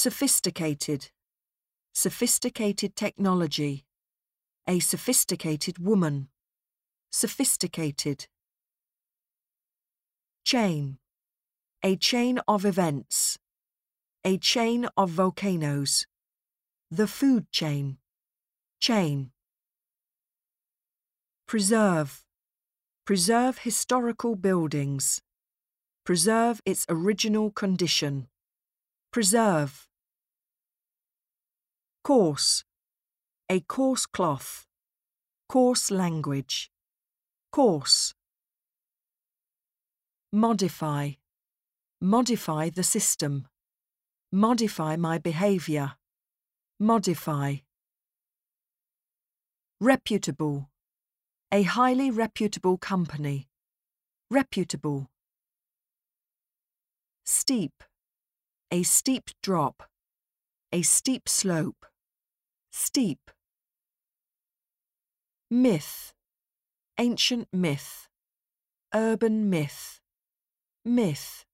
Sophisticated. Sophisticated technology. A sophisticated woman. Sophisticated. Chain. A chain of events. A chain of volcanoes. The food chain. Chain. Preserve. Preserve historical buildings. Preserve its original condition. Preserve. Coarse. A coarse cloth. Coarse language. Coarse. Modify. Modify the system. Modify my behaviour. Modify. Reputable. A highly reputable company. Reputable. Steep. A steep drop. A steep slope. Steep. Myth. Ancient myth. Urban myth. Myth.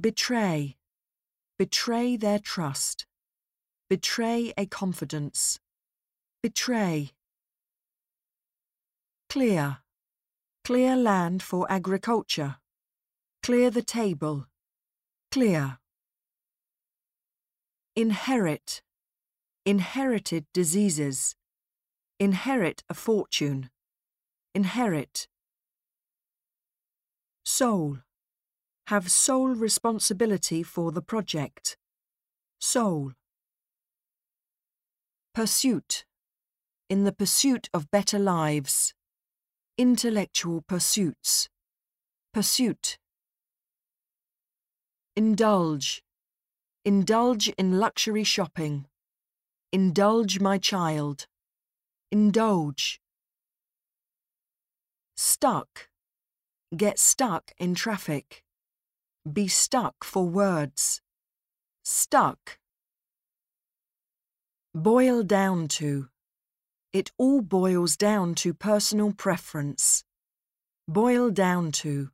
Betray. Betray their trust. Betray a confidence. Betray. Clear. Clear land for agriculture. Clear the table. Clear. Inherit. Inherited diseases. Inherit a fortune. Inherit. Sole. Have sole responsibility for the project. Sole. Pursuit. In the pursuit of better lives. Intellectual pursuits. Pursuit. Indulge. Indulge in luxury shopping. Indulge my child. Indulge. Stuck. Get stuck in traffic. Be stuck for words. Stuck. Boil down to. It all boils down to personal preference. Boil down to.